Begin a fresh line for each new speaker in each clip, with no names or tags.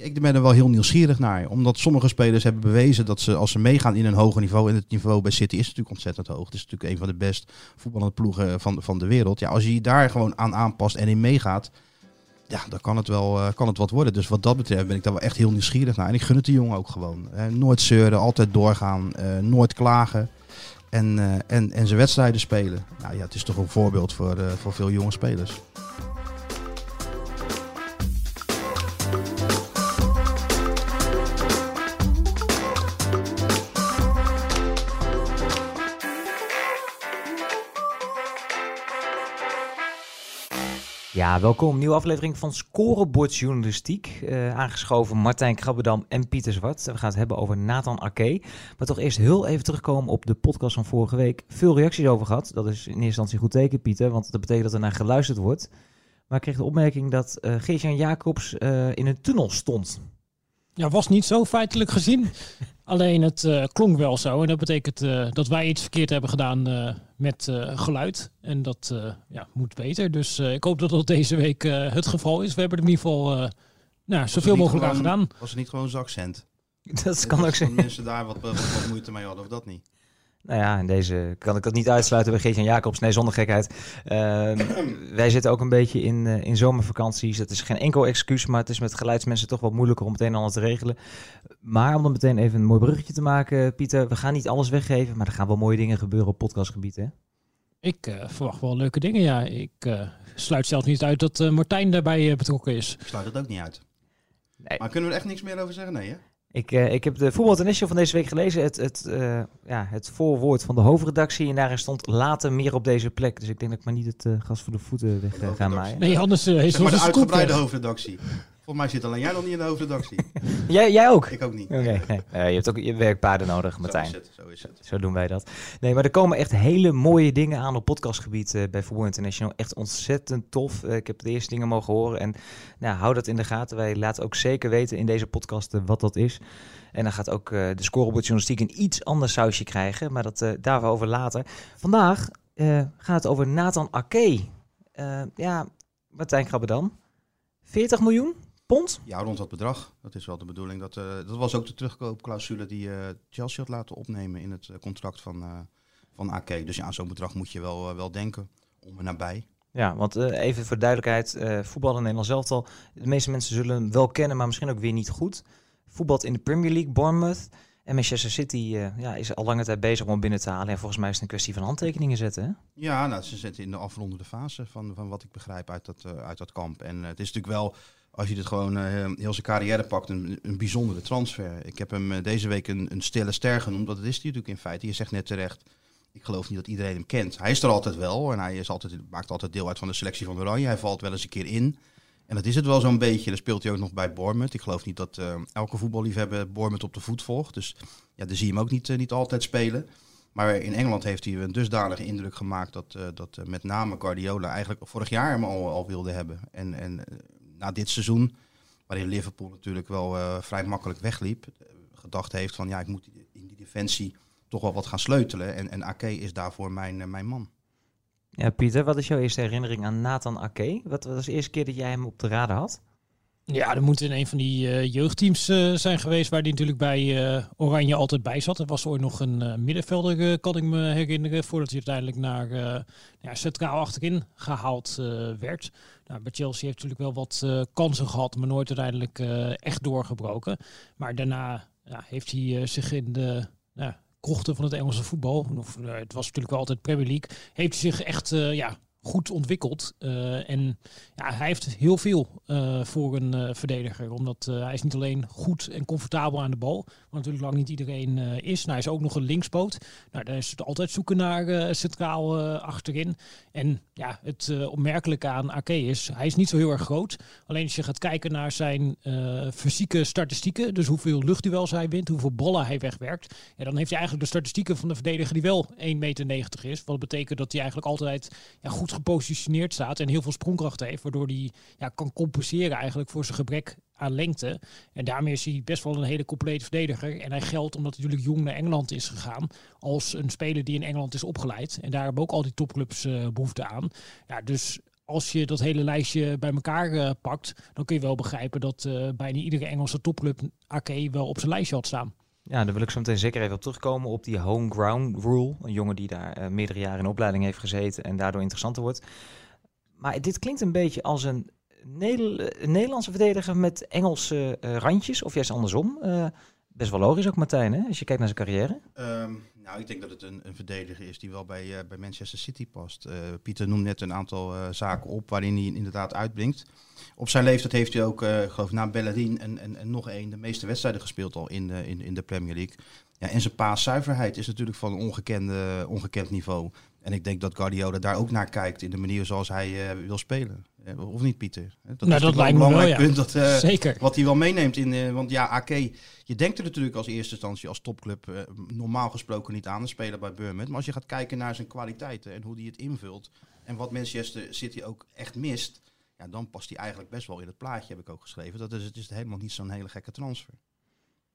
Ik ben er wel heel nieuwsgierig naar. Omdat sommige spelers hebben bewezen dat ze als ze meegaan in een hoger niveau. En het niveau bij City is natuurlijk ontzettend hoog. Het is natuurlijk een van de best voetballende ploegen van, van de wereld. Ja, als je daar gewoon aan aanpast en in meegaat. Ja, dan kan het wel kan het wat worden. Dus wat dat betreft ben ik daar wel echt heel nieuwsgierig naar. En ik gun het de jongen ook gewoon. nooit zeuren, altijd doorgaan. nooit klagen. En, en, en zijn wedstrijden spelen. Nou ja, het is toch een voorbeeld voor, voor veel jonge spelers.
Ja, welkom. Nieuwe aflevering van Scorebordjournalistiek. Uh, aangeschoven Martijn Krabbedam en Pieter Zwart. We gaan het hebben over Nathan Ake. Maar toch eerst heel even terugkomen op de podcast van vorige week. Veel reacties over gehad. Dat is in eerste instantie goed teken, Pieter. Want dat betekent dat er naar geluisterd wordt. Maar ik kreeg de opmerking dat uh, Geert-Jan Jacobs uh, in een tunnel stond.
Ja, was niet zo feitelijk gezien. Alleen het uh, klonk wel zo. En dat betekent uh, dat wij iets verkeerd hebben gedaan uh, met geluid. En dat ja, moet beter. Dus ik hoop dat dat deze week het geval is. We hebben er in ieder geval nou, zoveel mogelijk aan gedaan.
Was het niet gewoon zakcent?
Dat kan ook zijn.
mensen daar wat, wat, wat moeite mee hadden of dat niet?
Nou ja, in deze kan ik dat niet uitsluiten bij Geert-Jan Jacobs. Nee, zonder gekheid. Uh, wij zitten ook een beetje in, uh, in zomervakanties. Het is geen enkel excuus, maar het is met geluidsmensen toch wat moeilijker om meteen alles te regelen. Maar om dan meteen even een mooi bruggetje te maken, Pieter. We gaan niet alles weggeven, maar er gaan wel mooie dingen gebeuren op podcastgebied, hè?
Ik uh, verwacht wel leuke dingen, ja. Ik sluit zelfs niet uit dat Martijn daarbij betrokken is.
Ik sluit het ook niet uit. Nee. Maar kunnen we er echt niks meer over zeggen? Nee, hè?
Ik, uh, ik heb de Voetbal International van deze week gelezen. Het, het, uh, ja, het voorwoord van de hoofdredactie. En daarin stond later meer op deze plek. Dus ik denk dat ik maar niet het uh, gas voor de voeten weg ga maaien.
Nee, anders is
het maar de uitgebreide hoofdredactie. Volgens mij zit alleen jij nog niet in de hoofdredactie.
jij, jij ook?
Ik ook niet.
Oké, okay, nee. je hebt ook je werkpaarden nodig, Martijn. Zo
is het, zo is het.
Zo doen wij dat. Nee, maar er komen echt hele mooie dingen aan op podcastgebied uh, bij Voetbal International. Echt ontzettend tof. Uh, ik heb de eerste dingen mogen horen. En nou, hou dat in de gaten. Wij laten ook zeker weten in deze podcast wat dat is. En dan gaat ook de scorebordjournalistiek een iets ander sausje krijgen. Maar dat daarover later. Vandaag gaat het over Nathan Ake. ja, Martijn Grabbedam. 40 miljoen? Pond?
Ja, rond dat bedrag. Dat is wel de bedoeling. Dat, uh, dat was ook de terugkoopclausule die uh, Chelsea had laten opnemen in het uh, contract van, van AK. Dus ja, zo'n bedrag moet je wel, wel denken om er nabij.
Ja, want even voor duidelijkheid, voetbal in Nederland zelf al. De meeste mensen zullen hem wel kennen, maar misschien ook weer niet goed. Voetbal in de Premier League, Bournemouth. En Manchester City ja, is al lange tijd bezig om binnen te halen. En volgens mij is het een kwestie van handtekeningen zetten. Hè?
Ja, nou, ze zitten in de afrondende fase van, van wat ik begrijp uit dat, uit dat kamp. En het is natuurlijk wel als je dit gewoon uh, heel zijn carrière pakt, een, een bijzondere transfer. Ik heb hem uh, deze week een, een stille ster genoemd, dat is hij natuurlijk in feite. Je zegt net terecht, ik geloof niet dat iedereen hem kent. Hij is er altijd wel en hij is altijd, maakt altijd deel uit van de selectie van Oranje. Hij valt wel eens een keer in. En dat is het wel zo'n beetje. Dan speelt hij ook nog bij Bournemouth. Ik geloof niet dat uh, elke voetballiefhebber Bournemouth op de voet volgt. Dus ja, daar zie je hem ook niet, niet altijd spelen. Maar in Engeland heeft hij een dusdanige indruk gemaakt dat, dat met name Guardiola eigenlijk vorig jaar hem al, al wilde hebben. En, en na dit seizoen, waarin Liverpool natuurlijk wel uh, vrij makkelijk wegliep, gedacht heeft van ja, ik moet in die defensie toch wel wat gaan sleutelen. En, en Ake is daarvoor mijn, uh, mijn man.
Ja, Pieter, wat is jouw eerste herinnering aan Nathan Ake? Wat was de eerste keer dat jij hem op de radar had?
Ja, er moet in een van die uh, jeugdteams uh, zijn geweest waar hij natuurlijk bij uh, Oranje altijd bij zat. Er was ooit nog een middenvelder, kan ik me herinneren, voordat hij uiteindelijk naar ja, centraal achterin gehaald werd. Nou, bij Chelsea heeft natuurlijk wel wat kansen gehad, maar nooit uiteindelijk echt doorgebroken. Maar daarna ja, heeft hij zich in de krochten van het Engelse voetbal, of, het was natuurlijk wel altijd Premier League, heeft hij zich echt ja, goed ontwikkeld. Uh, en ja, hij heeft heel veel uh, voor een uh, verdediger. Omdat hij is niet alleen goed en comfortabel aan de bal. Wat natuurlijk lang niet iedereen is. Hij is ook nog een linkspoot. Nou, daar is het altijd zoeken naar centraal achterin. En ja, het opmerkelijke aan Ake is, hij is niet zo heel erg groot. Alleen als je gaat kijken naar zijn fysieke statistieken. Dus hoeveel luchtduels hij wint, hoeveel ballen hij wegwerkt. Ja, dan heeft hij eigenlijk de statistieken van de verdediger die wel 1,90 meter is. Wat betekent dat hij eigenlijk altijd ja, goed gepositioneerd staat en heel veel sprongkracht heeft, waardoor hij ja, kan compenseren eigenlijk voor zijn gebrek aan lengte. En daarmee is hij best wel een hele complete verdediger. En hij geldt omdat hij natuurlijk jong naar Engeland is gegaan als een speler die in Engeland is opgeleid. En daar hebben ook al die topclubs uh, behoefte aan. Ja, dus als je dat hele lijstje bij elkaar pakt, dan kun je wel begrijpen dat bijna iedere Engelse topclub AK wel op zijn lijstje had staan.
Ja, daar wil ik zo meteen zeker even op terugkomen op die home ground rule. Een jongen die daar meerdere jaren in opleiding heeft gezeten en daardoor interessanter wordt. Maar dit klinkt een beetje als een, Nederlandse verdediger met Engelse randjes, of juist andersom. Best wel logisch ook, Martijn, hè? als je kijkt naar zijn carrière.
Ehm, nou, ik denk dat het een, een verdediger is die wel bij, uh, bij Manchester City past. Uh, Pieter noemt net een aantal uh, zaken op waarin hij inderdaad uitblinkt. Op zijn leeftijd heeft hij ook, geloof na Bellerin en, en, en nog één de meeste wedstrijden gespeeld al in de, in, in de Premier League. Ja, en zijn paaszuiverheid is natuurlijk van een ongekende, ongekend niveau. En ik denk dat Guardiola daar ook naar kijkt in de manier zoals hij wil spelen. Of niet, Pieter?
Dat nou, is dat lijkt een belangrijk
punt. Dat, Zeker. Wat hij wel meeneemt in. want ja, AK, je denkt er natuurlijk als eerste instantie als topclub normaal gesproken niet aan te spelen bij Bournemouth. Maar als je gaat kijken naar zijn kwaliteiten en hoe hij het invult. En wat Manchester City ook echt mist. Ja, dan past hij eigenlijk best wel in het plaatje, heb ik ook geschreven. Dat is, het is helemaal niet zo'n hele gekke transfer.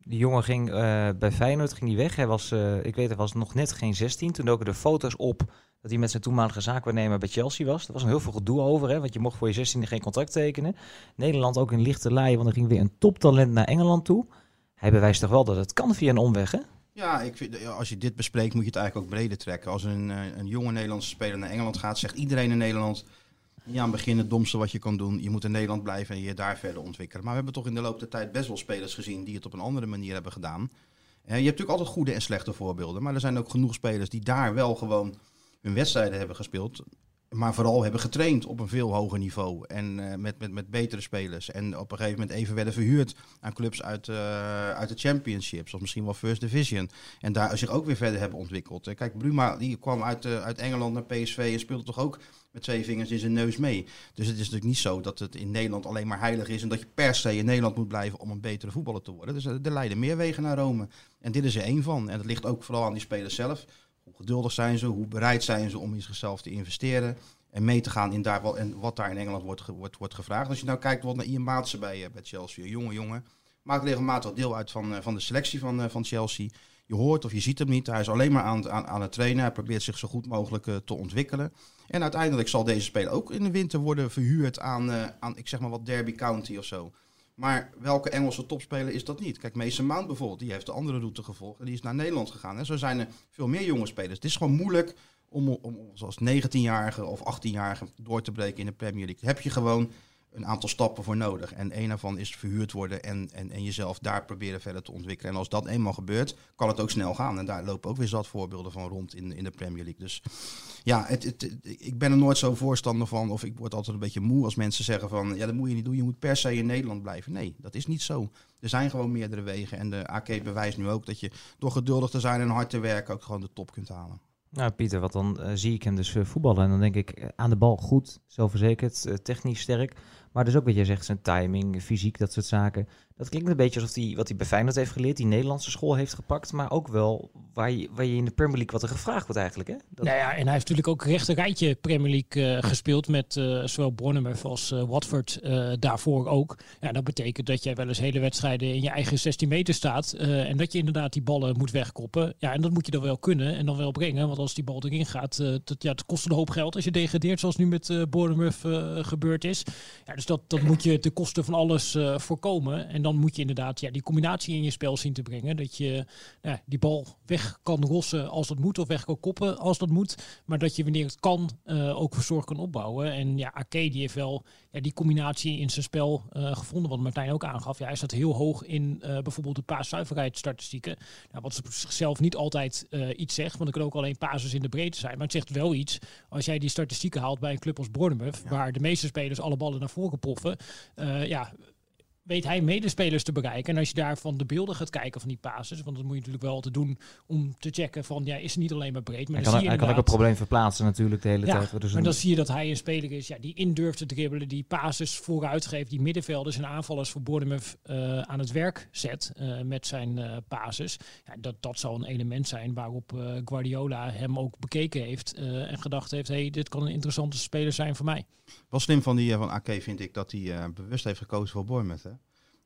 Die jongen ging uh, bij Feyenoord ging hij weg. Hij was, uh, ik weet, hij was nog net geen 16. Toen doken de foto's op dat hij met zijn toenmalige zaakwaarnemer bij Chelsea was. Er was een heel veel gedoe over, hè, want je mocht voor je 16e geen contract tekenen. Nederland ook in lichte laaien, want er ging weer een toptalent naar Engeland toe. Hij bewijst toch wel dat het kan via een omweg, hè?
Ja, ik vind, als je dit bespreekt, moet je het eigenlijk ook breder trekken. Als een, eh, een jonge Nederlandse speler naar Engeland gaat, zegt iedereen in Nederland... Ja, aan het begin het domste wat je kan doen. Je moet in Nederland blijven en je daar verder ontwikkelen. Maar we hebben toch in de loop der tijd best wel spelers gezien die het op een andere manier hebben gedaan. Uh, je hebt natuurlijk altijd goede en slechte voorbeelden. Maar er zijn ook genoeg spelers die daar wel gewoon hun wedstrijden hebben gespeeld maar vooral hebben getraind op een veel hoger niveau. En uh, met, met, met betere spelers. En op een gegeven moment even werden verhuurd aan clubs uit, uh, uit de championships. Of misschien wel First Division. En daar zich ook weer verder hebben ontwikkeld. Uh, kijk, Bruma die kwam uit, uit Engeland naar PSV en speelde toch ook met twee vingers in zijn neus mee. Dus het is natuurlijk niet zo dat het in Nederland alleen maar heilig is. En dat je per se in Nederland moet blijven om een betere voetballer te worden. Dus er leiden meer wegen naar Rome. En dit is er één van. En dat ligt ook vooral aan die spelers zelf. Hoe geduldig zijn ze? Hoe bereid zijn ze om in zichzelf te investeren? En mee te gaan in daar wat, en wat daar in Engeland wordt, wordt, wordt gevraagd. Als je nou kijkt naar Ian Maatsen bij, eh, bij Chelsea, jonge jongen. Maakt regelmatig deel uit van, eh, van de selectie van, eh, van Chelsea. Je hoort of je ziet hem niet. Hij is alleen maar aan, aan, aan het trainen. Hij probeert zich zo goed mogelijk te ontwikkelen. En uiteindelijk zal deze speler ook in de winter worden verhuurd aan, aan ik zeg maar wat Derby County of zo. Maar welke Engelse topspeler is dat niet? Kijk, Mason Mount bijvoorbeeld, die heeft de andere route gevolgd en die is naar Nederland gegaan. En zo zijn er veel meer jonge spelers. Het is gewoon moeilijk om, om als 19-jarige of 18-jarige door te breken in de Premier League. Heb je gewoon een aantal stappen voor nodig. En een daarvan is verhuurd worden en, en, en jezelf daar proberen verder te ontwikkelen. En als dat eenmaal gebeurt, kan het ook snel gaan. En daar lopen ook weer zat voorbeelden van rond in, in de Premier League. Dus ja, het, ik ben er nooit zo voorstander van. Of ik word altijd een beetje moe als mensen zeggen van... ja, dat moet je niet doen, je moet per se in Nederland blijven. Nee, dat is niet zo. Er zijn gewoon meerdere wegen. En de AK bewijst nu ook dat je door geduldig te zijn en hard te werken... ook gewoon de top kunt halen.
Nou, Pieter, wat dan uh, zie ik hem dus uh, voetballen. En dan denk ik uh, aan de bal goed, zelfverzekerd, technisch sterk. Maar dus ook wat jij zegt, zijn timing, fysiek, dat soort zaken. Dat klinkt een beetje alsof hij wat hij bij Feyenoord heeft geleerd, die Nederlandse school heeft gepakt, maar ook wel waar je, waar je in de Premier League wat er gevraagd wordt eigenlijk. Hè?
Dat... Nou ja, en hij heeft natuurlijk ook rechte rijtje Premier League uh, gespeeld met uh, zowel Bournemouth als uh, Watford daarvoor ook. Ja, dat betekent dat jij wel eens hele wedstrijden in je eigen 16 meter staat en dat je inderdaad die ballen moet wegkoppen. Ja, en dat moet je dan wel kunnen en dan wel brengen, want als die bal erin gaat, dat, ja, het kost een hoop geld als je degradeert, zoals nu met Bournemouth gebeurd is. Ja, dus dat, dat moet je ten koste van alles voorkomen. En dan moet je inderdaad ja, die combinatie in je spel zien te brengen. Dat je ja, die bal weg kan rossen als dat moet, of weg kan koppen als dat moet. Maar dat je wanneer het kan uh, ook zorg kan opbouwen. En ja, Ake die heeft wel ja, die combinatie in zijn spel uh, gevonden, wat Martijn ook aangaf. Ja, hij staat heel hoog in bijvoorbeeld de paaszuiverheidsstatistieken. Nou, wat zichzelf niet altijd iets zegt, want er kunnen ook alleen pases in de breedte zijn. Maar het zegt wel iets als jij die statistieken haalt bij een club als Bournemouth, waar de meeste spelers alle ballen naar voren poffen. ja, weet hij medespelers te bereiken. En als je daarvan de beelden gaat kijken van die pases, want dat moet je natuurlijk wel te doen om te checken van, ja, is het niet alleen maar breed. Maar
hij kan, hij kan ook een probleem verplaatsen natuurlijk de hele tijd.
Dus maar dan zie je dat hij een speler is ja, die in durft te dribbelen, die pases vooruit geeft, die middenvelders en aanvallers voor Bournemouth uh, aan het werk zet uh, met zijn uh, pases. Ja, dat, dat zal een element zijn waarop Guardiola hem ook bekeken heeft en gedacht heeft, hey, dit kan een interessante speler zijn voor mij.
Wel slim van die van AK vind ik dat hij bewust heeft gekozen voor Bournemouth. Hè?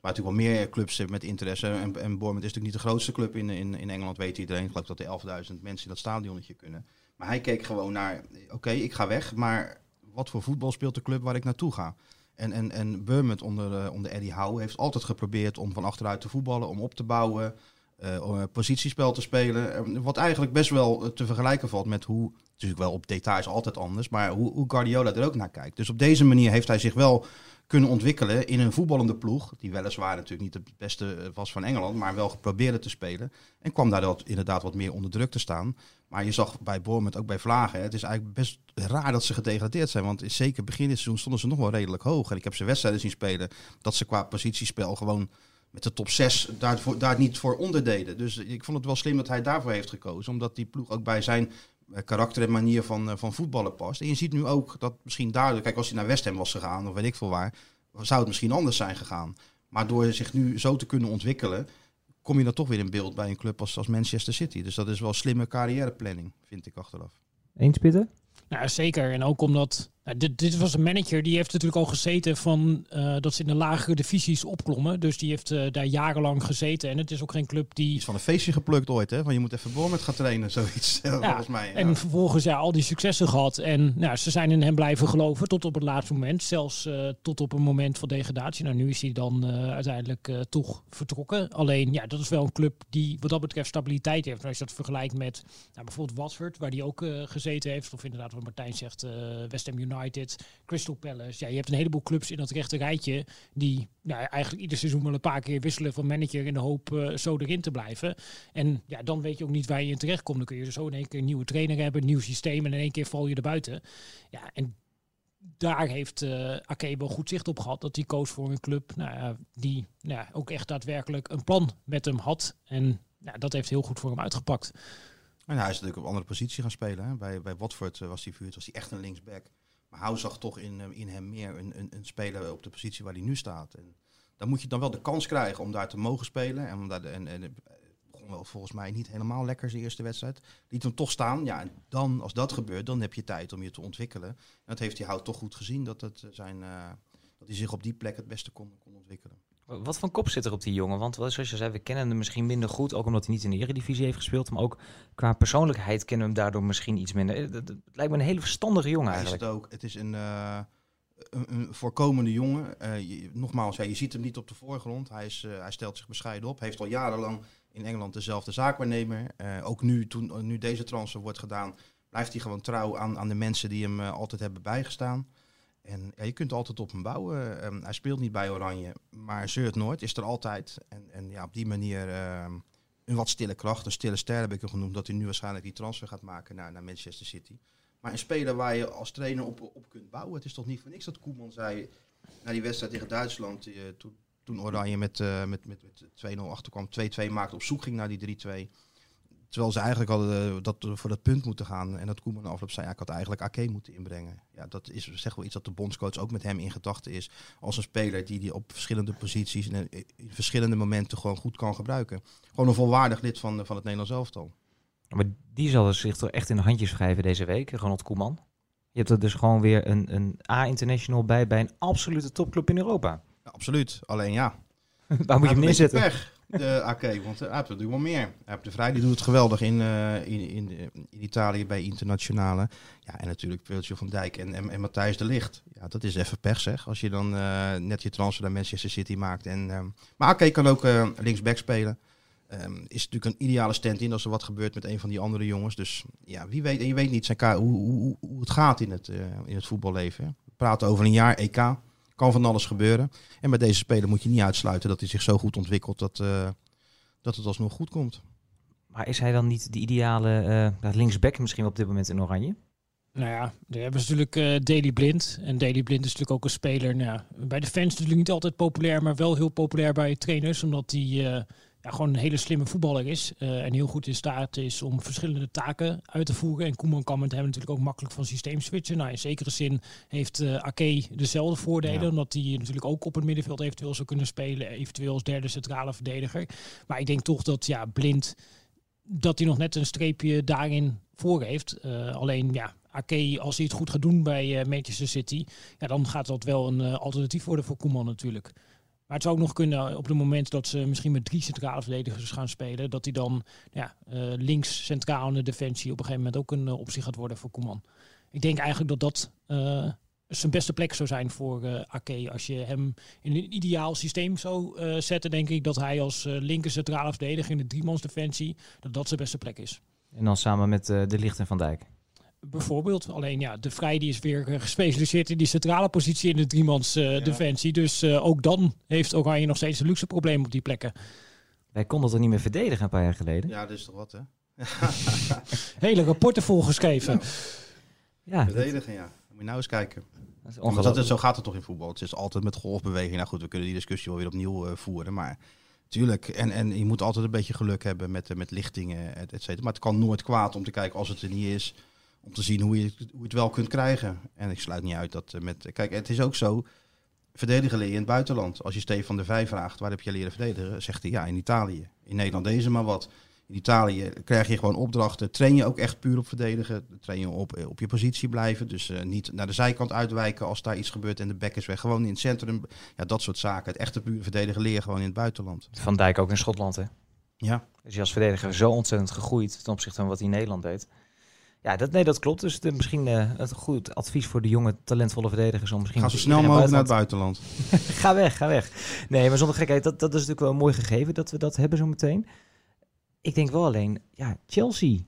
Natuurlijk wel meer clubs met interesse. En, en Bournemouth is natuurlijk niet de grootste club in, in, in Engeland, weet iedereen. Ik geloof dat er 11.000 mensen in dat stadionnetje kunnen. Maar hij keek gewoon naar, oké, ik ga weg, maar wat voor voetbal speelt de club waar ik naartoe ga. En, en, en Bournemouth onder, uh, onder Eddie Howe heeft altijd geprobeerd om van achteruit te voetballen, om op te bouwen, uh, positiespel te spelen. wat eigenlijk best wel te vergelijken valt met hoe, natuurlijk wel op details altijd anders, maar hoe, hoe Guardiola er ook naar kijkt. Dus op deze manier heeft hij zich wel kunnen ontwikkelen in een voetballende ploeg. Die weliswaar natuurlijk niet het beste was van Engeland, maar wel geprobeerd te spelen. En kwam daar dat inderdaad wat meer onder druk te staan. Maar je zag bij Bournemouth, ook bij Vlagen, het is eigenlijk best raar dat ze gedegradeerd zijn. Want zeker begin dit seizoen stonden ze nog wel redelijk hoog. En ik heb ze wedstrijden zien spelen dat ze qua positiespel gewoon met de top 6 daar, daar niet voor onderdeden. Dus ik vond het wel slim dat hij daarvoor heeft gekozen. Omdat die ploeg ook bij zijn eh, karakter en manier van, eh, van voetballen past. En je ziet nu ook dat misschien daardoor, kijk als hij naar West Ham was gegaan of weet ik veel waar, zou het misschien anders zijn gegaan. Maar door zich nu zo te kunnen ontwikkelen, kom je dan toch weer in beeld bij een club als, als Manchester City. Dus dat is wel slimme carrièreplanning, vind ik achteraf.
Eens, Pieter?
Nou, zeker. En ook omdat nou, dit, dit, was een manager die heeft natuurlijk al gezeten van uh, dat ze in de lagere divisies opklommen. Dus die heeft uh, daar jarenlang gezeten. En het is ook geen club die.
Is van een feestje geplukt ooit, hè? Van je moet even met gaan trainen, zoiets. Ja, volgens mij. Ja.
En vervolgens ja, al die successen gehad. En nou, ze zijn in hem blijven geloven tot op het laatste moment. Zelfs uh, tot op een moment van degradatie. Nou, nu is hij dan uiteindelijk toch vertrokken. Alleen, ja, dat is wel een club die wat dat betreft stabiliteit heeft. als je dat vergelijkt met nou, bijvoorbeeld Watford, waar hij ook gezeten heeft. Of inderdaad, wat Martijn zegt, West Ham United. United, Crystal Palace. Ja, je hebt een heleboel clubs in dat rechte rijtje die nou, eigenlijk ieder seizoen wel een paar keer wisselen van manager in de hoop uh, zo erin te blijven. En ja, dan weet je ook niet waar je in terecht komt. Dan kun je zo in één keer een nieuwe trainer hebben, een nieuw systeem en in één keer val je er buiten. Ja, en daar heeft uh, Ake wel goed zicht op gehad. Dat hij koos voor een club nou, die nou, ook echt daadwerkelijk een plan met hem had. En nou, dat heeft heel goed voor hem uitgepakt.
En hij is natuurlijk op andere positie gaan spelen. Hè. Bij, bij Watford uh, was hij vuur, was hij echt een linksback. Maar Hou zag toch in, eh, in hem meer een, een, een, speler op de positie waar hij nu staat. En dan moet je dan wel de kans krijgen om daar te mogen spelen. En, daar, en, en begon wel volgens mij niet helemaal lekker zijn eerste wedstrijd. Liet hem toch staan. Ja, en dan, als dat gebeurt, dan heb je tijd om je te ontwikkelen. En dat heeft hij Hout toch goed gezien, dat, het zijn, uh, dat hij zich op die plek het beste kon, kon ontwikkelen.
Wat voor kop zit er op die jongen? Want zoals je zei, we kennen hem misschien minder goed. Ook omdat hij niet in de Eredivisie heeft gespeeld. Maar ook qua persoonlijkheid kennen we hem daardoor misschien iets minder. Het, lijkt me een hele verstandige jongen eigenlijk.
Is het, ook, het is een, uh, een, een, voorkomende jongen. Uh, nogmaals, ja, je ziet hem niet op de voorgrond. Hij, is, uh, hij stelt zich bescheiden op. Heeft al jarenlang in Engeland dezelfde zaakwaarnemer. ook nu, toen nu deze transfer wordt gedaan, blijft hij gewoon trouw aan, aan de mensen die hem altijd hebben bijgestaan. En ja, je kunt altijd op hem bouwen. Um, hij speelt niet bij Oranje, maar zeurt nooit, is er altijd. En, en ja, op die manier um, een wat stille kracht, een stille ster heb ik hem genoemd, dat hij nu waarschijnlijk die transfer gaat maken naar, naar Manchester City. Maar een speler waar je als trainer op, op kunt bouwen. Het is toch niet voor niks dat Koeman zei na die wedstrijd tegen Duitsland, uh, toen, toen Oranje met, uh, met, met, met 2-0 achterkwam, 2-2 maakte, op zoek ging naar die 3-2. Terwijl ze eigenlijk hadden eh, dat voor dat punt moeten gaan. En dat Koeman afloop zei, ja, ik had eigenlijk Ake moeten inbrengen. Ja, dat is zeg wel iets dat de bondscoach ook met hem in gedachten is. Als een speler die die op verschillende posities en in verschillende momenten gewoon goed kan gebruiken. Gewoon een volwaardig lid van, van het Nederlands elftal.
Maar die zal zich toch echt in de handjes wrijven deze week, Ronald Koeman. Je hebt er dus gewoon weer een, een A-international bij, bij een absolute topclub in Europa.
Ja, absoluut. Alleen ja.
Waar moet je hem neerzetten?
De AK, want hij heeft natuurlijk wel meer. Hij de Vrij, die doet het geweldig in, uh, in, in, in, Italië bij internationale. Ja, en natuurlijk Peeltje van Dijk en, en, en, Matthijs de Licht. Ja, dat is even pech zeg, als je dan uh, net je transfer naar Manchester City maakt. En, uh, maar AK kan ook linksback spelen. Um, is natuurlijk een ideale stand-in als er wat gebeurt met een van die andere jongens. Dus ja, wie weet, en je weet niet zijn hoe, hoe, hoe het gaat in het, in het voetballeven. Hè. We praten over een jaar EK. Kan van alles gebeuren. En bij deze speler moet je niet uitsluiten dat hij zich zo goed ontwikkelt dat, uh, dat het alsnog goed komt.
Maar is hij dan niet de ideale uh, linksback misschien op dit moment in Oranje?
Nou ja, daar hebben ze natuurlijk uh, Daily Blind. En Daily Blind is natuurlijk ook een speler. Nou, bij de fans natuurlijk niet altijd populair, maar wel heel populair bij trainers. Omdat hij ja, gewoon een hele slimme voetballer is. Uh, en heel goed in staat is om verschillende taken uit te voeren. En Koeman kan met hem natuurlijk ook makkelijk van systeem switchen. Nou, in zekere zin heeft uh, Ake dezelfde voordelen. Ja. Omdat hij natuurlijk ook op het middenveld eventueel zou kunnen spelen. Eventueel als derde centrale verdediger. Maar ik denk toch dat ja, Blind dat hij nog net een streepje daarin voor heeft. Uh, alleen ja, Ake, als hij het goed gaat doen bij Manchester City, ja, dan gaat dat wel een alternatief worden voor Koeman natuurlijk. Maar het zou ook nog kunnen op het moment dat ze misschien met drie centrale verdedigers gaan spelen, dat hij dan ja, uh, links centraal in de defensie op een gegeven moment ook een uh, optie gaat worden voor Koeman. Ik denk eigenlijk dat dat uh, zijn beste plek zou zijn voor uh. Als je hem in een ideaal systeem zou zetten, denk ik dat hij als linker centrale verdediger in de driemansdefensie, dat dat zijn beste plek is.
En dan samen met De Licht en Van Dijk?
Bijvoorbeeld. Alleen ja, de Vrij die is weer gespecialiseerd in die centrale positie in de driemans ja. defensie. Dus ook dan heeft Oranje nog steeds een luxe probleem op die plekken.
Wij konden het er niet meer verdedigen een paar jaar geleden.
Ja, dat is toch wat hè?
Hele rapporten volgeschreven.
Ja, verdedigen ja. Moet je nou eens kijken. Dat dat is, zo gaat het toch in voetbal. Het is altijd met golfbeweging. Nou goed, we kunnen die discussie wel weer opnieuw uh, voeren. Maar tuurlijk, en, en je moet altijd een beetje geluk hebben met, met lichtingen, et cetera. Maar het kan nooit kwaad om te kijken als het er niet is. Om te zien hoe je, hoe je het wel kunt krijgen. En ik sluit niet uit dat uh, met... Kijk, het is ook zo verdedigen leer je in het buitenland. Als je Stefan de Vij vraagt, waar heb je leren verdedigen? Zegt hij, ja, in Italië. In Nederland deze maar wat. In Italië krijg je gewoon opdrachten. Train je ook echt puur op verdedigen. Train je op, op je positie blijven. Dus uh, niet naar de zijkant uitwijken als daar iets gebeurt en de bek is weg. Gewoon in het centrum. Ja, dat soort zaken. Het echte puur verdedigen leer gewoon in het buitenland.
Van Dijk ook in Schotland, hè?
Ja.
Dus je als verdediger zo ontzettend gegroeid ten opzichte van wat hij in Nederland deed. Ja, dat, nee, dat klopt. Dus de, misschien uh, een goed advies voor de jonge, talentvolle verdedigers. Om misschien
ga zo snel mogelijk naar het buitenland.
ga weg, ga weg. Nee, maar zonder gekheid, dat, dat is natuurlijk wel een mooi gegeven dat we dat hebben zo meteen. Ik denk wel alleen, ja, Chelsea. Die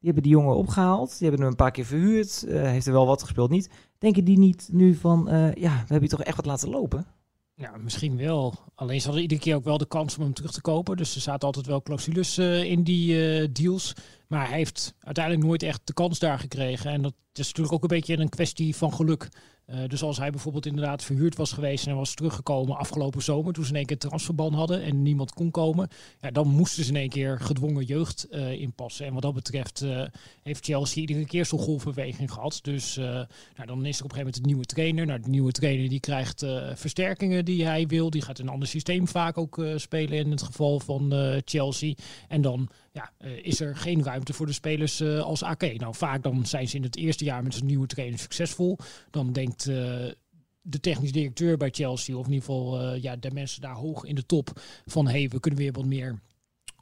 hebben die jongen opgehaald. Die hebben hem een paar keer verhuurd. Uh, heeft er wel wat gespeeld, niet. Denken die niet nu van, uh, ja, we hebben je toch echt wat laten lopen?
Ja, misschien wel. Alleen ze hadden iedere keer ook wel de kans om hem terug te kopen. Dus er zaten altijd wel clausules uh, in die uh, deals. Maar hij heeft uiteindelijk nooit echt de kans daar gekregen. En dat is natuurlijk ook een beetje een kwestie van geluk. Uh, dus als hij bijvoorbeeld inderdaad verhuurd was geweest en was teruggekomen afgelopen zomer, toen ze in één keer transverband hadden en niemand kon komen, ja, dan moesten ze in één keer gedwongen jeugd uh, inpassen. En wat dat betreft uh, heeft Chelsea iedere keer zo'n golfbeweging gehad. Dus nou, dan is er op een gegeven moment een nieuwe trainer. Nou, de nieuwe trainer die krijgt versterkingen die hij wil. Die gaat een ander systeem vaak ook spelen in het geval van Chelsea. En dan ja, uh, is er geen ruimte voor de spelers uh, als AK. Nou, vaak dan zijn ze in het eerste jaar met een nieuwe trainer succesvol. Dan denkt uh, de technisch directeur bij Chelsea, of in ieder geval ja, de mensen daar hoog in de top, van hé, hey, we kunnen weer wat meer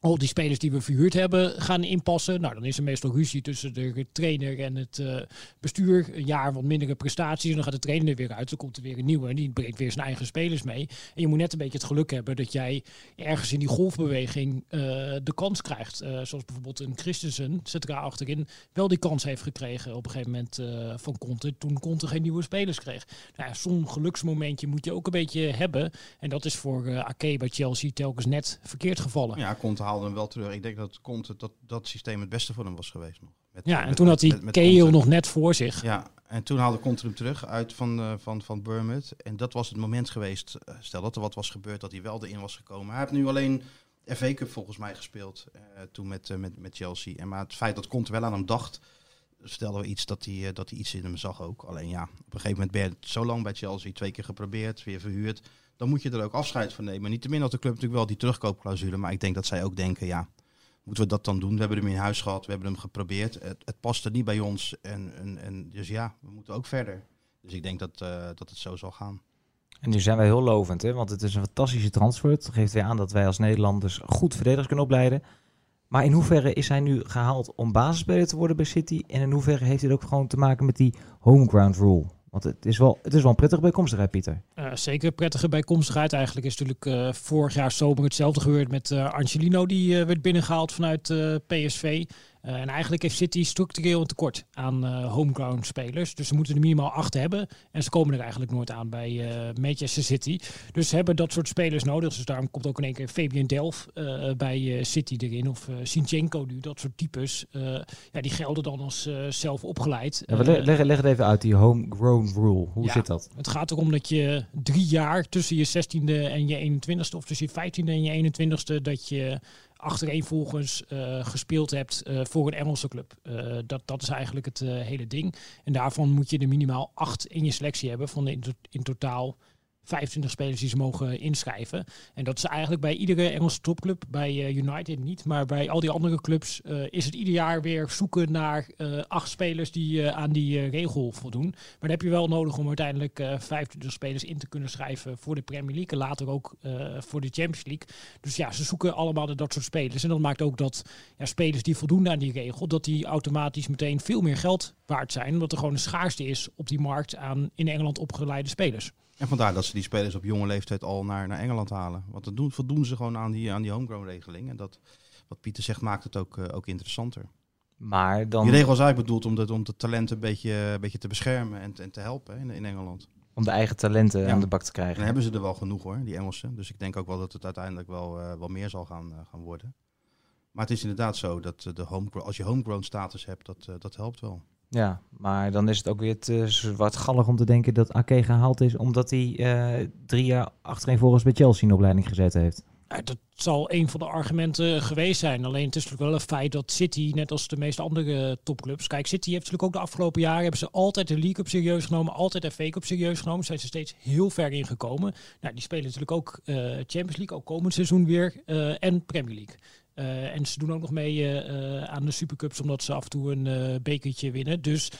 al die spelers die we verhuurd hebben gaan inpassen. Nou, dan is er meestal ruzie tussen de trainer en het uh, bestuur. Een jaar wat mindere prestaties. En dan gaat de trainer er weer uit. Dan komt er weer een nieuwe. En die brengt weer zijn eigen spelers mee. En je moet net een beetje het geluk hebben dat jij ergens in die golfbeweging uh, de kans krijgt. Uh, zoals bijvoorbeeld een Christensen, centraal achterin, wel die kans heeft gekregen op een gegeven moment van Conte. Toen Conte geen nieuwe spelers kreeg. Nou ja, zo'n geluksmomentje moet je ook een beetje hebben. En dat is voor Ake bij Chelsea telkens net verkeerd gevallen.
Ja, haalde hem wel terug. Ik denk dat Conte dat dat systeem het beste voor hem was geweest nog.
Met, ja, en met, toen had hij Keel nog net voor zich.
Ja, en toen haalde Conte hem terug uit van, uh, van, van Bournemouth. En dat was het moment geweest, uh, stel dat er wat was gebeurd, dat hij wel erin was gekomen. Hij heeft nu alleen FA Cup volgens mij gespeeld, uh, toen met, met, met Chelsea. En maar het feit dat Conte wel aan hem dacht, stelde we iets dat hij, dat hij iets in hem zag ook. Alleen ja, op een gegeven moment ben je zo lang bij Chelsea, twee keer geprobeerd, weer verhuurd dan moet je er ook afscheid van nemen. Niet te min dat de club natuurlijk wel die terugkoopclausule, maar ik denk dat zij ook denken, ja, moeten we dat dan doen? We hebben hem in huis gehad, we hebben hem geprobeerd. Het, het paste niet bij ons en, en, en dus ja, we moeten ook verder. Dus ik denk dat, uh, dat het zo zal gaan.
En nu zijn wij heel lovend, hè? want het is een fantastische transfer. Het geeft weer aan dat wij als Nederlanders goed verdedigers kunnen opleiden. Maar in hoeverre is hij nu gehaald om basisspeler te worden bij City? En in hoeverre heeft dit ook gewoon te maken met die home ground rule? Want het is wel, het is wel een prettige bijkomstigheid, Pieter.
Uh, zeker prettige bijkomstigheid. Eigenlijk is natuurlijk uh, vorig jaar zomer hetzelfde gebeurd met uh, Angelino. Die werd binnengehaald vanuit PSV. Uh, en eigenlijk heeft City structureel een tekort aan uh, homeground spelers. Dus ze moeten er minimaal acht hebben. En ze komen er eigenlijk nooit aan bij uh, Manchester City. Dus ze hebben dat soort spelers nodig. Dus daarom komt ook in één keer Fabian Delft bij City erin. Of Sinchenko nu, dat soort types. ja, die gelden dan als zelf opgeleid.
Ja, leg, leg, het even uit, die homegrown rule. Hoe ja, zit dat?
Het gaat erom dat je drie jaar tussen je 16e en je 21ste... of tussen je 15e en je 21ste... dat je achtereenvolgens uh, gespeeld hebt uh, voor een Engelse club. Uh, dat, dat is eigenlijk het hele ding. En daarvan moet je er minimaal acht in je selectie hebben van in totaal 25 spelers die ze mogen inschrijven. En dat is eigenlijk bij iedere Engelse topclub, bij United niet, maar bij al die andere clubs is het ieder jaar weer zoeken naar acht spelers die aan die regel voldoen. Maar dan heb je wel nodig om uiteindelijk 25 spelers in te kunnen schrijven voor de Premier League en later ook voor de Champions League. Dus ja, ze zoeken allemaal dat soort spelers. En dat maakt ook dat ja, spelers die voldoen aan die regel, dat die automatisch meteen veel meer geld waard zijn. Omdat er gewoon een schaarste is op die markt aan in Engeland opgeleide spelers.
En vandaar dat ze die spelers op jonge leeftijd al naar, naar Engeland halen. Want dat doen, voldoen ze gewoon aan die, aan die homegrown regeling. En dat, wat Pieter zegt, maakt het ook, uh, ook interessanter.
Maar dan...
Die regel is eigenlijk bedoeld om de, om de talenten een beetje, een beetje te beschermen en, en te helpen in, in Engeland.
Om de eigen talenten aan de bak te krijgen.
En hebben ze er wel genoeg hoor, die Engelsen. Dus ik denk ook wel dat het uiteindelijk wel, uh, wel meer zal gaan, uh, gaan worden. Maar het is inderdaad zo dat de homegrown, als je homegrown status hebt, dat, dat helpt wel.
Ja, maar dan is het ook weer te zwartgallig om te denken dat Ake gehaald is omdat hij uh, drie jaar achtereenvolgens bij Chelsea in opleiding gezet heeft.
Dat zal een van de argumenten geweest zijn. Alleen het is natuurlijk wel een feit dat City, net als de meeste andere topclubs... Kijk, City heeft natuurlijk ook de afgelopen jaren... hebben ze altijd de League Cup serieus genomen, altijd de FA Cup serieus genomen. Zijn ze steeds heel ver ingekomen. Nou, die spelen natuurlijk ook uh, Champions League, ook komend seizoen weer. Uh, en Premier League. Uh, en ze doen ook nog mee uh, aan de Supercups, omdat ze af en toe een uh, bekertje winnen. Dus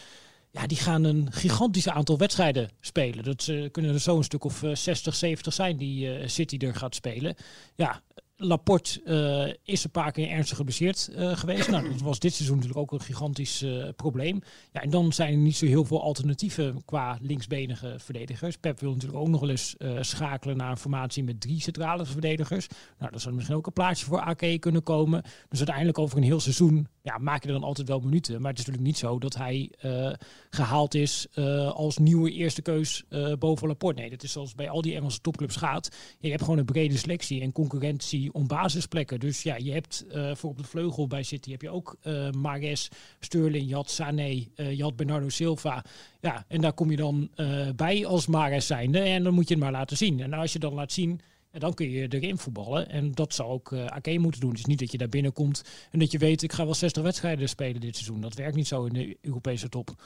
ja, die gaan een gigantisch aantal wedstrijden spelen. Dat kunnen er zo een stuk of 60, 70 zijn die City er gaat spelen. Ja, Laporte uh, is een paar keer ernstig geblesseerd uh, geweest. Nou, dat was dit seizoen natuurlijk ook een gigantisch uh, probleem. Ja, en dan zijn er niet zo heel veel alternatieven qua linksbenige verdedigers. Pep wil natuurlijk ook nog wel eens schakelen naar een formatie met drie centrale verdedigers. Nou, dat zou misschien ook een plaatsje voor AK kunnen komen. Dus uiteindelijk over een heel seizoen ja, maak je er dan altijd wel minuten. Maar het is natuurlijk niet zo dat hij gehaald is als nieuwe eerste keus boven Laporte. Nee, dat is zoals bij al die Engelse topclubs gaat. Je hebt gewoon een brede selectie en concurrentie om basisplekken. Dus ja, je hebt uh, voor op de vleugel bij City heb je ook uh, Mares, Sterling, je had Sané, uh, je Bernardo Silva. Ja, en daar kom je dan bij als Mares zijnde en dan moet je het maar laten zien. En als je dan laat zien, en dan kun je erin voetballen. En dat zou ook uh, Ake moeten doen. Dus niet dat je daar binnenkomt en dat je weet, ik ga wel 60 wedstrijden spelen dit seizoen. Dat werkt niet zo in de Europese top.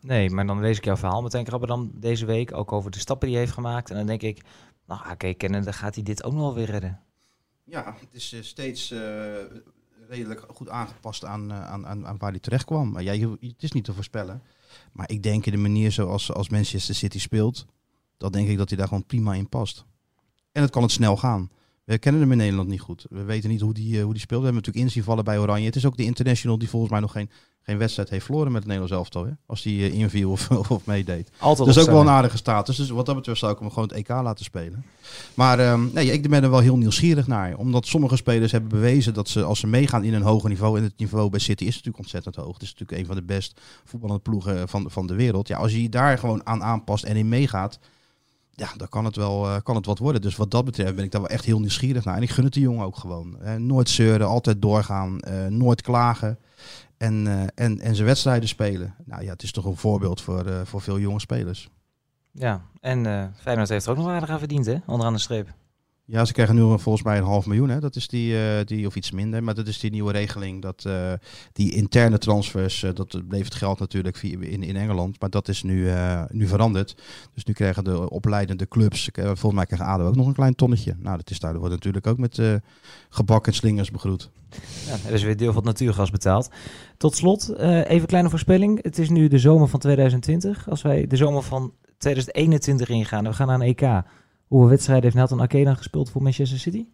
Nee, maar dan lees ik jouw verhaal meteen krabben dan deze week. Ook over de stappen die hij heeft gemaakt. En dan denk ik, nou Ake kennen, dan gaat hij dit ook nog wel weer redden.
Ja, het is uh, steeds uh, redelijk goed aangepast aan, uh, aan, aan, aan, waar hij terecht kwam. Maar ja, je, het is niet te voorspellen. Maar ik denk in de manier zoals als Manchester City speelt, dan denk ik dat hij daar gewoon prima in past. En het kan het snel gaan. We kennen hem in Nederland niet goed. We weten niet hoe die, hoe die speelt. We hebben natuurlijk inzien vallen bij Oranje. Het is ook de international die volgens mij nog geen geen wedstrijd heeft verloren met het Nederlands elftal. Hè? Als die uh, inviel of, of meedeed.
Altijd
dus ook wel een aardige status. Dus wat dat betreft zou ik hem gewoon het EK laten spelen. Maar um, nee, ik ben er wel heel nieuwsgierig naar. Omdat sommige spelers hebben bewezen dat ze als ze meegaan in een hoger niveau. En het niveau bij City is natuurlijk ontzettend hoog. Het is natuurlijk een van de best voetballende ploegen van, van de wereld. Ja, als je je daar gewoon aan aanpast en in meegaat. Ja, dan kan het wel uh, kan het wat worden. Dus wat dat betreft ben ik daar wel echt heel nieuwsgierig naar. En ik gun het de jongen ook gewoon. Uh, nooit zeuren, altijd doorgaan, uh, nooit klagen en, en, en zijn wedstrijden spelen. Nou ja, het is toch een voorbeeld voor, voor veel jonge spelers.
Ja, en uh, Feyenoord heeft er ook nog aardig aan verdiend, hè? Onderaan de streep.
Ja, ze krijgen nu volgens mij een half miljoen, hè? Dat is die, uh, die of iets minder, maar dat is die nieuwe regeling. Dat uh, die interne transfers, uh, dat bleef het geld natuurlijk via, in, in Engeland, maar dat is nu, nu veranderd. Dus nu krijgen de opleidende clubs, volgens mij krijgen ADO ook nog een klein tonnetje. Nou, dat is daar wordt natuurlijk ook met gebak en slingers begroet.
Ja, er is weer deel van het natuurgas betaald. Tot slot, even kleine voorspelling. Het is nu de zomer van 2020. Als wij de zomer van 2021 ingaan we gaan naar een EK. Hoeveel wedstrijden heeft Nathan dan gespeeld voor Manchester City?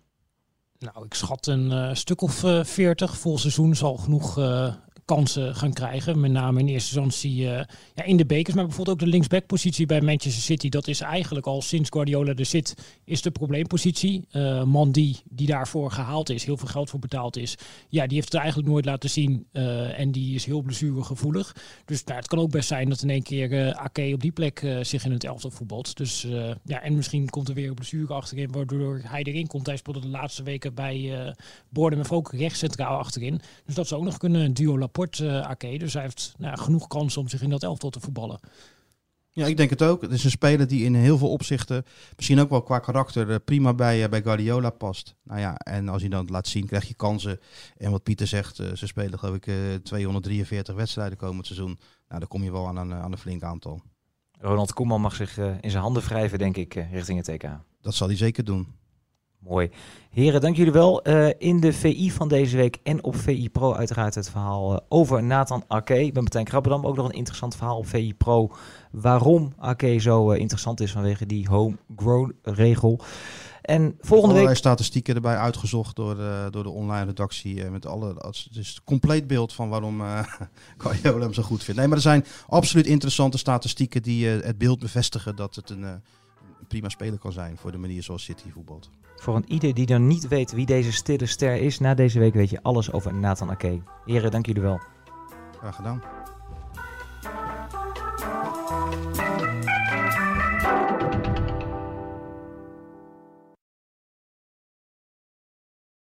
Nou, ik schat een uh, stuk of uh, 40. Vol seizoen zal genoeg uh, kansen gaan krijgen. Met name in eerste instantie uh, ja, in de bekers. Maar bijvoorbeeld ook de linksbackpositie bij Manchester City. Dat is eigenlijk al sinds Guardiola er zit, is de probleempositie. Uh, man die, die daarvoor gehaald is, heel veel geld voor betaald is. Ja, die heeft het eigenlijk nooit laten zien. Uh, en die is heel blessuregevoelig. Dus nou, het kan ook best zijn dat in één keer Ake op die plek zich in het elftal voetbalt. Dus ja, en misschien komt er weer een blessure achterin, waardoor hij erin komt. Hij speelde de laatste weken bij uh, Bournemouth ook rechts centraal achterin. Dus dat zou ook nog kunnen, een duo Uh, Ake. Dus hij heeft nou, genoeg kansen om zich in dat elftal te voetballen.
Ja, ik denk het ook. Het is een speler die in heel veel opzichten, misschien ook wel qua karakter, prima bij, bij Guardiola past. Nou ja, en als je dan laat zien, krijg je kansen. En wat Pieter zegt, ze spelen geloof ik 243 wedstrijden komend seizoen. Nou, dan kom je wel aan een, aan een flink aantal.
Ronald Koeman mag zich in zijn handen wrijven, denk ik, richting het TK.
Dat zal hij zeker doen.
Mooi. Heren, dank jullie wel. in de VI van deze week en op VI Pro uiteraard het verhaal over Nathan Ake. Bij Martijn Krabbedam ook nog een interessant verhaal op VI Pro. Waarom Ake zo interessant is vanwege die homegrown regel. En volgende week...
statistieken erbij uitgezocht door de, door de online redactie. Eh, met alle, het is het compleet beeld van waarom uh, hem zo goed vindt. Nee, maar er zijn absoluut interessante statistieken die het beeld bevestigen dat het een, prima speler kan zijn voor de manier zoals City voetbalt.
Voor een ieder die dan niet weet wie deze stille ster is, na deze week weet je alles over Nathan Ake. Heren, dank jullie wel.
Graag gedaan.